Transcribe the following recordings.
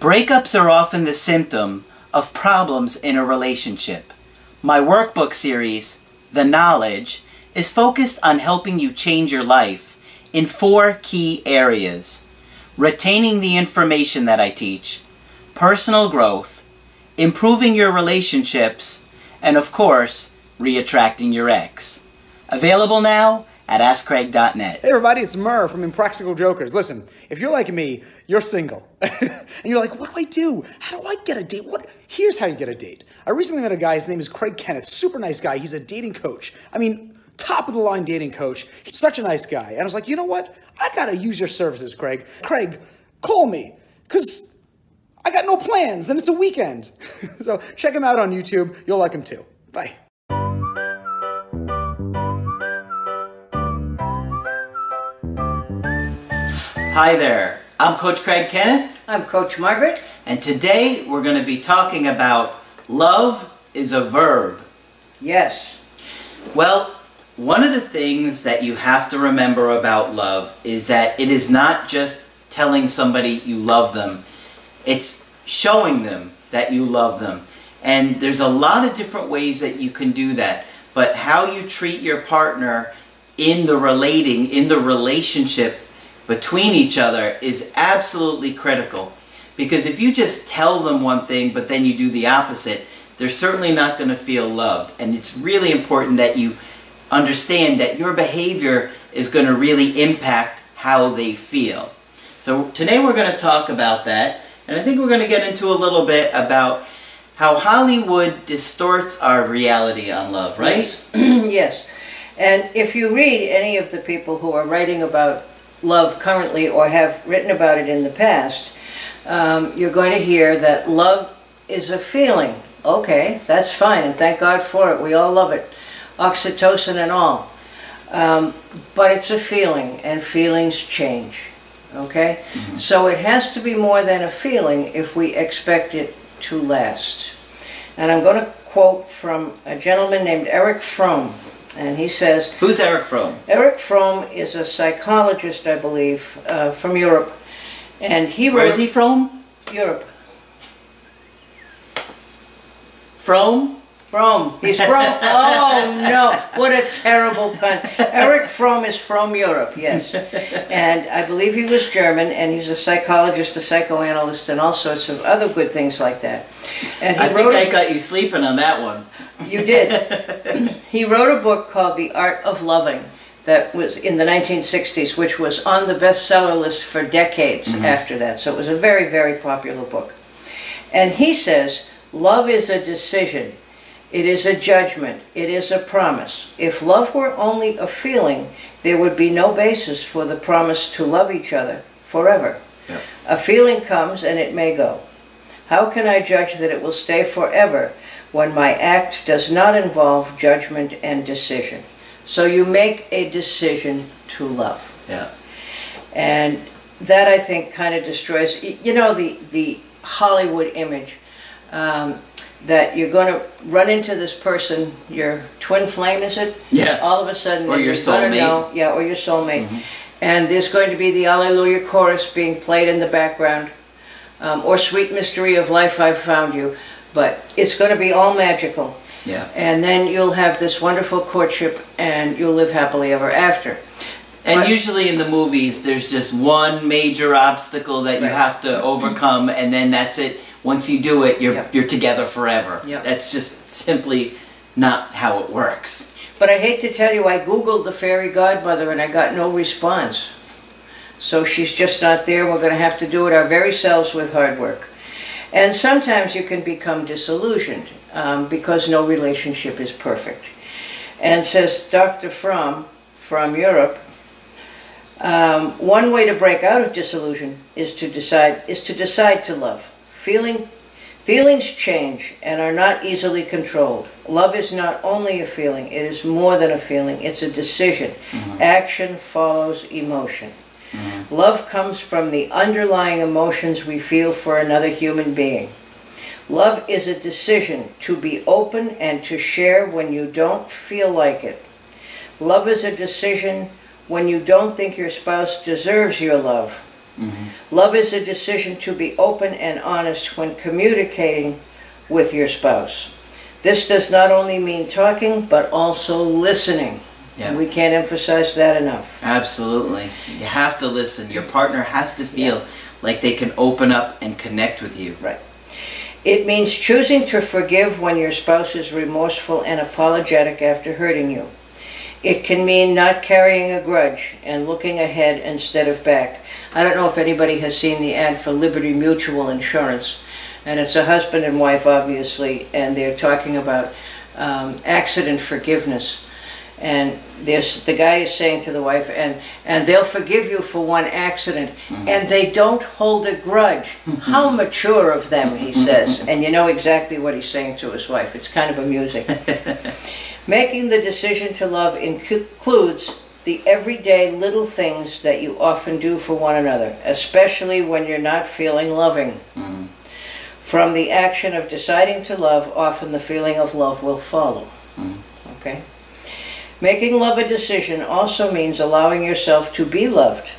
Breakups are often the symptom of problems in a relationship. My workbook series, The Knowledge, is focused on helping you change your life in four key areas retaining the information that I teach, personal growth, improving your relationships, and of course, reattracting your ex. Available now at AskCraig.net. Hey everybody, it's Murr from Impractical Jokers. Listen, if you're like me, you're single. and you're like, what do I do? How do I get a date? What here's how you get a date. I recently met a guy, his name is Craig Kenneth, super nice guy. He's a dating coach. I mean, top of the line dating coach. He's such a nice guy. And I was like, you know what? I gotta use your services, Craig. Craig, call me. Cause I got no plans and it's a weekend. so check him out on YouTube. You'll like him too. Bye. Hi there, I'm Coach Craig Kenneth, I'm Coach Margaret. and today we're going to be talking about love is a verb. Yes. Well, one of the things that you have to remember about love is that it is not just telling somebody you love them, it's showing them that you love them. And there's a lot of different ways that you can do that, but how you treat your partner in the relating, in the relationship between each other is absolutely critical. Because if you just tell them one thing but then you do the opposite, they're certainly not going to feel loved. And it's really important that you understand that your behavior is going to really impact how they feel. So today we're going to talk about that. And I think we're going to get into a little bit about how Hollywood distorts our reality on love, right? yes. And if you read any of the people who are writing about love currently or have written about it in the past, um, you're going to hear that love is a feeling. Okay, that's fine, and thank God for it. We all love it. Oxytocin and all. Um, but it's a feeling, and feelings change. Okay? So it has to be more than a feeling if we expect it to last. And I'm going to quote from a gentleman named Erich Fromm. And he says, Who's Erich Fromm? Erich Fromm is a psychologist, I believe, uh, from Europe. And he wrote Where is he from? Europe. From? From. He's from. Oh no! What a terrible pun. Erich Fromm is from Europe, yes, and I believe he was German, and he's a psychologist, a psychoanalyst, and all sorts of other good things like that. And he I wrote. think I got you sleeping on that one. You did. he wrote a book called The Art of Loving that was in the 1960s, which was on the bestseller list for decades mm-hmm. after that. So it was a very, very popular book. And he says, Love is a decision, it is a judgment, it is a promise. If love were only a feeling, there would be no basis for the promise to love each other forever. Yep. A feeling comes and it may go. How can I judge that it will stay forever when my act does not involve judgment and decision? So you make a decision to love. Yeah. And that I think kind of destroys, you know, the, the Hollywood image um, that you're going to run into this person, your twin flame, is it? Yeah. All of a sudden, Or your soulmate. know- yeah, or your soulmate. And there's going to be the Alleluia chorus being played in the background, um, or Sweet Mystery of Life, I've Found You. But it's going to be all magical. Yeah. And then you'll have this wonderful courtship and you'll live happily ever after. And But- usually in the movies, there's just one major obstacle that you have to overcome, and then that's it. Once you do it, you're Yep. you're together forever. Yep. That's just simply not how it works. But I hate to tell you, I Googled the fairy godmother and I got no response. So she's just not there. We're going to have to do it our very selves with hard work. And sometimes you can become disillusioned um, because no relationship is perfect. And says Dr. Fromm from Europe, um, one way to break out of disillusion is to decide is to decide to love. Feeling Feelings change and are not easily controlled. Love is not only a feeling, it is more than a feeling, it's a decision. Action follows emotion. Love comes from the underlying emotions we feel for another human being. Love is a decision to be open and to share when you don't feel like it. Love is a decision when you don't think your spouse deserves your love. Mm-hmm. Love is a decision to be open and honest when communicating with your spouse. This does not only mean talking, but also listening. Yeah. And we can't emphasize that enough. Absolutely. You have to listen. Your partner has to feel like they can open up and connect with you. Right. It means choosing to forgive when your spouse is remorseful and apologetic after hurting you. It can mean not carrying a grudge and looking ahead instead of back. I don't know if anybody has seen the ad for Liberty Mutual Insurance, and it's a husband and wife, obviously, and they're talking about um, accident forgiveness. And there's the guy is saying to the wife, and and they'll forgive you for one accident, and they don't hold a grudge. How mature of them, he says. And you know exactly what he's saying to his wife. It's kind of amusing. Making the decision to love includes the everyday little things that you often do for one another, especially when you're not feeling loving. Mhm. From the action of deciding to love, often the feeling of love will follow. Mhm. Okay? Making love a decision also means allowing yourself to be loved.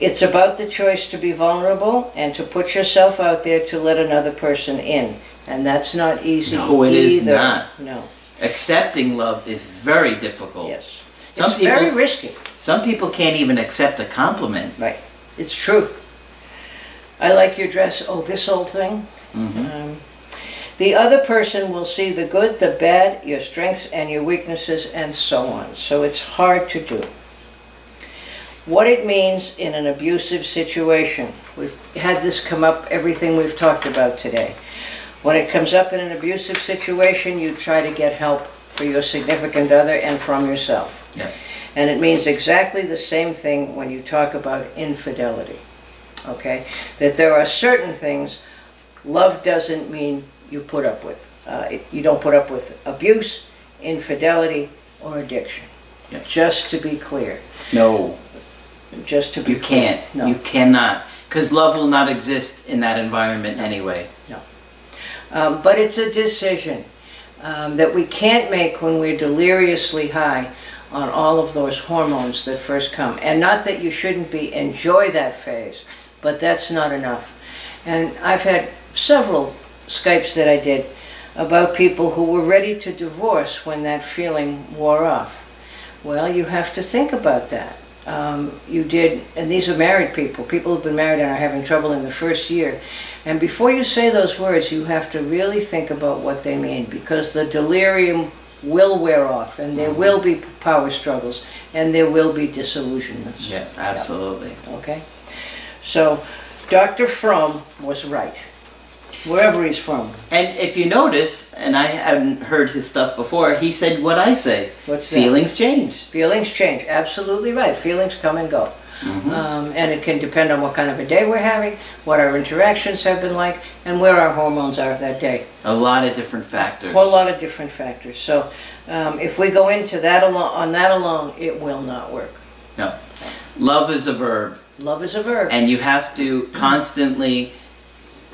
It's about the choice to be vulnerable and to put yourself out there to let another person in. And that's not easy. No, it is either. not. No. Accepting love is very difficult. Yes. Some it's people very risky. some people can't even accept a compliment. Right. It's true. I like your dress. Oh, this old thing. hmm Um, the other person will see the good, the bad, your strengths and your weaknesses, and so on. So it's hard to do. What it means in an abusive situation. We've had this come up, everything we've talked about today. When it comes up in an abusive situation, you try to get help for your significant other and from yourself. Yeah. And it means exactly the same thing when you talk about infidelity. Okay? That there are certain things love doesn't mean you put up with. Uh, it, you don't put up with abuse, infidelity, or addiction. Yeah. Just to be clear. No, Just to be you clear. can't. No. You cannot. Because love will not exist in that environment anyway. Um, but it's a decision um, that we can't make when we're deliriously high on all of those hormones that first come. And not that you shouldn't be enjoy that phase, but that's not enough. And I've had several Skypes that I did about people who were ready to divorce when that feeling wore off. Well, you have to think about that. Um, you did, and these are married people, people who've been married and are having trouble in the first year. And before you say those words, you have to really think about what they mean because the delirium will wear off and there will be power struggles and there will be disillusionments. Yeah, absolutely. Okay? So, Dr. Fromm was right, wherever he's from. And if you notice, and I hadn't heard his stuff before, he said what I say. What's that? Feelings change. Feelings change, absolutely right. Feelings come and go. Mhm. Um, and it can depend on what kind of a day we're having, what our interactions have been like, and where our hormones are that day. A lot of different factors. A whole lot of different factors. So um, if we go into that alone, on that alone, it will not work. No. Love is a verb, Love is a verb. and you have to constantly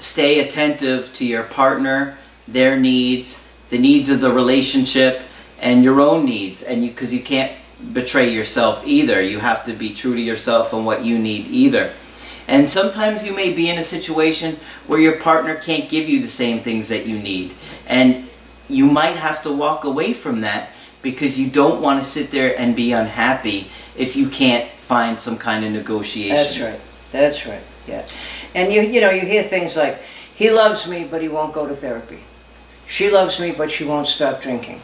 stay attentive to your partner, their needs, the needs of the relationship, and your own needs. And you, because you can't betray yourself either. You have to be true to yourself and what you need either. And sometimes you may be in a situation where your partner can't give you the same things that you need. And you might have to walk away from that because you don't want to sit there and be unhappy if you can't find some kind of negotiation. That's right. That's right. Yeah. And you you know you hear things like he loves me but he won't go to therapy. She loves me but she won't stop drinking.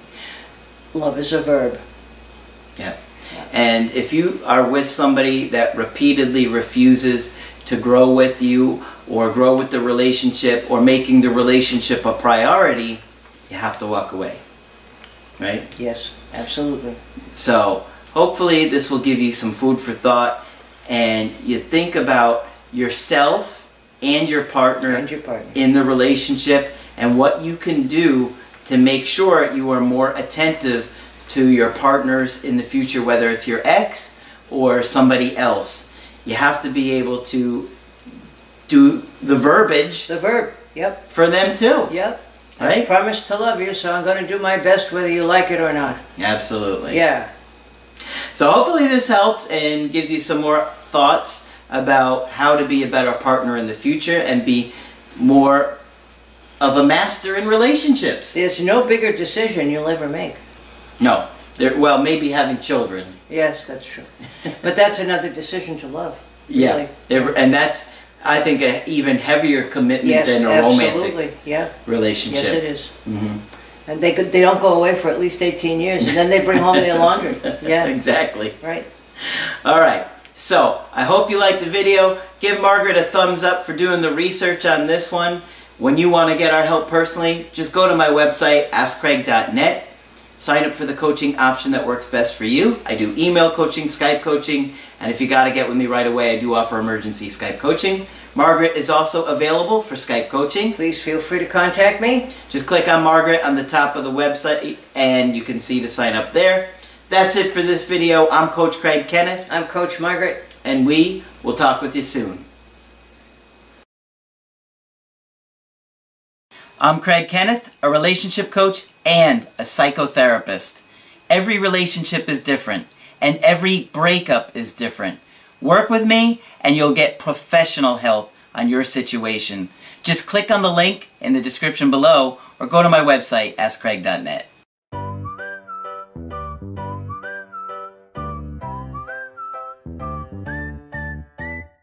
Love is a verb. Yeah. And if you are with somebody that repeatedly refuses to grow with you or grow with the relationship or making the relationship a priority, you have to walk away. Right? Yes, absolutely. So hopefully this will give you some food for thought and you think about yourself and your partner And your partner. in the relationship and what you can do to make sure you are more attentive to your partners in the future, whether it's your ex or somebody else. You have to be able to do the verbiage The verb. Yep. for them too, Yep. I right? promised to love you, so I'm going to do my best whether you like it or not. Absolutely. Yeah. So hopefully this helps and gives you some more thoughts about how to be a better partner in the future and be more of a master in relationships. There's no bigger decision you'll ever make. No. There, well, maybe having children. Yes, that's true. But that's another decision to love. Yeah. really. It- and that's, I think, an even heavier commitment Yes, than a romantic absolutely. Yeah, relationship. yes, it is. Mm -hmm. And they could, they don't go away for at least 18 years, and then they bring home their laundry. Yeah, exactly. right. All right. So I hope you liked the video. Give Margaret a thumbs up for doing the research on this one. When you want to get our help personally, just go to my website, askcraig.net. Sign up for the coaching option that works best for you. I do email coaching, Skype coaching, and if you got to get with me right away, I do offer emergency Skype coaching. Margaret is also available for Skype coaching. Please feel free to contact me. Just click on Margaret on the top of the website and you can see to sign up there. That's it for this video. I'm Coach Craig Kenneth I'm Coach Margaret. and we will talk with you soon. I'm Craig Kenneth, a relationship coach and a psychotherapist. Every relationship is different and every breakup is different. Work with me and you'll get professional help on your situation. Just click on the link in the description below or go to my website, askcraig.net.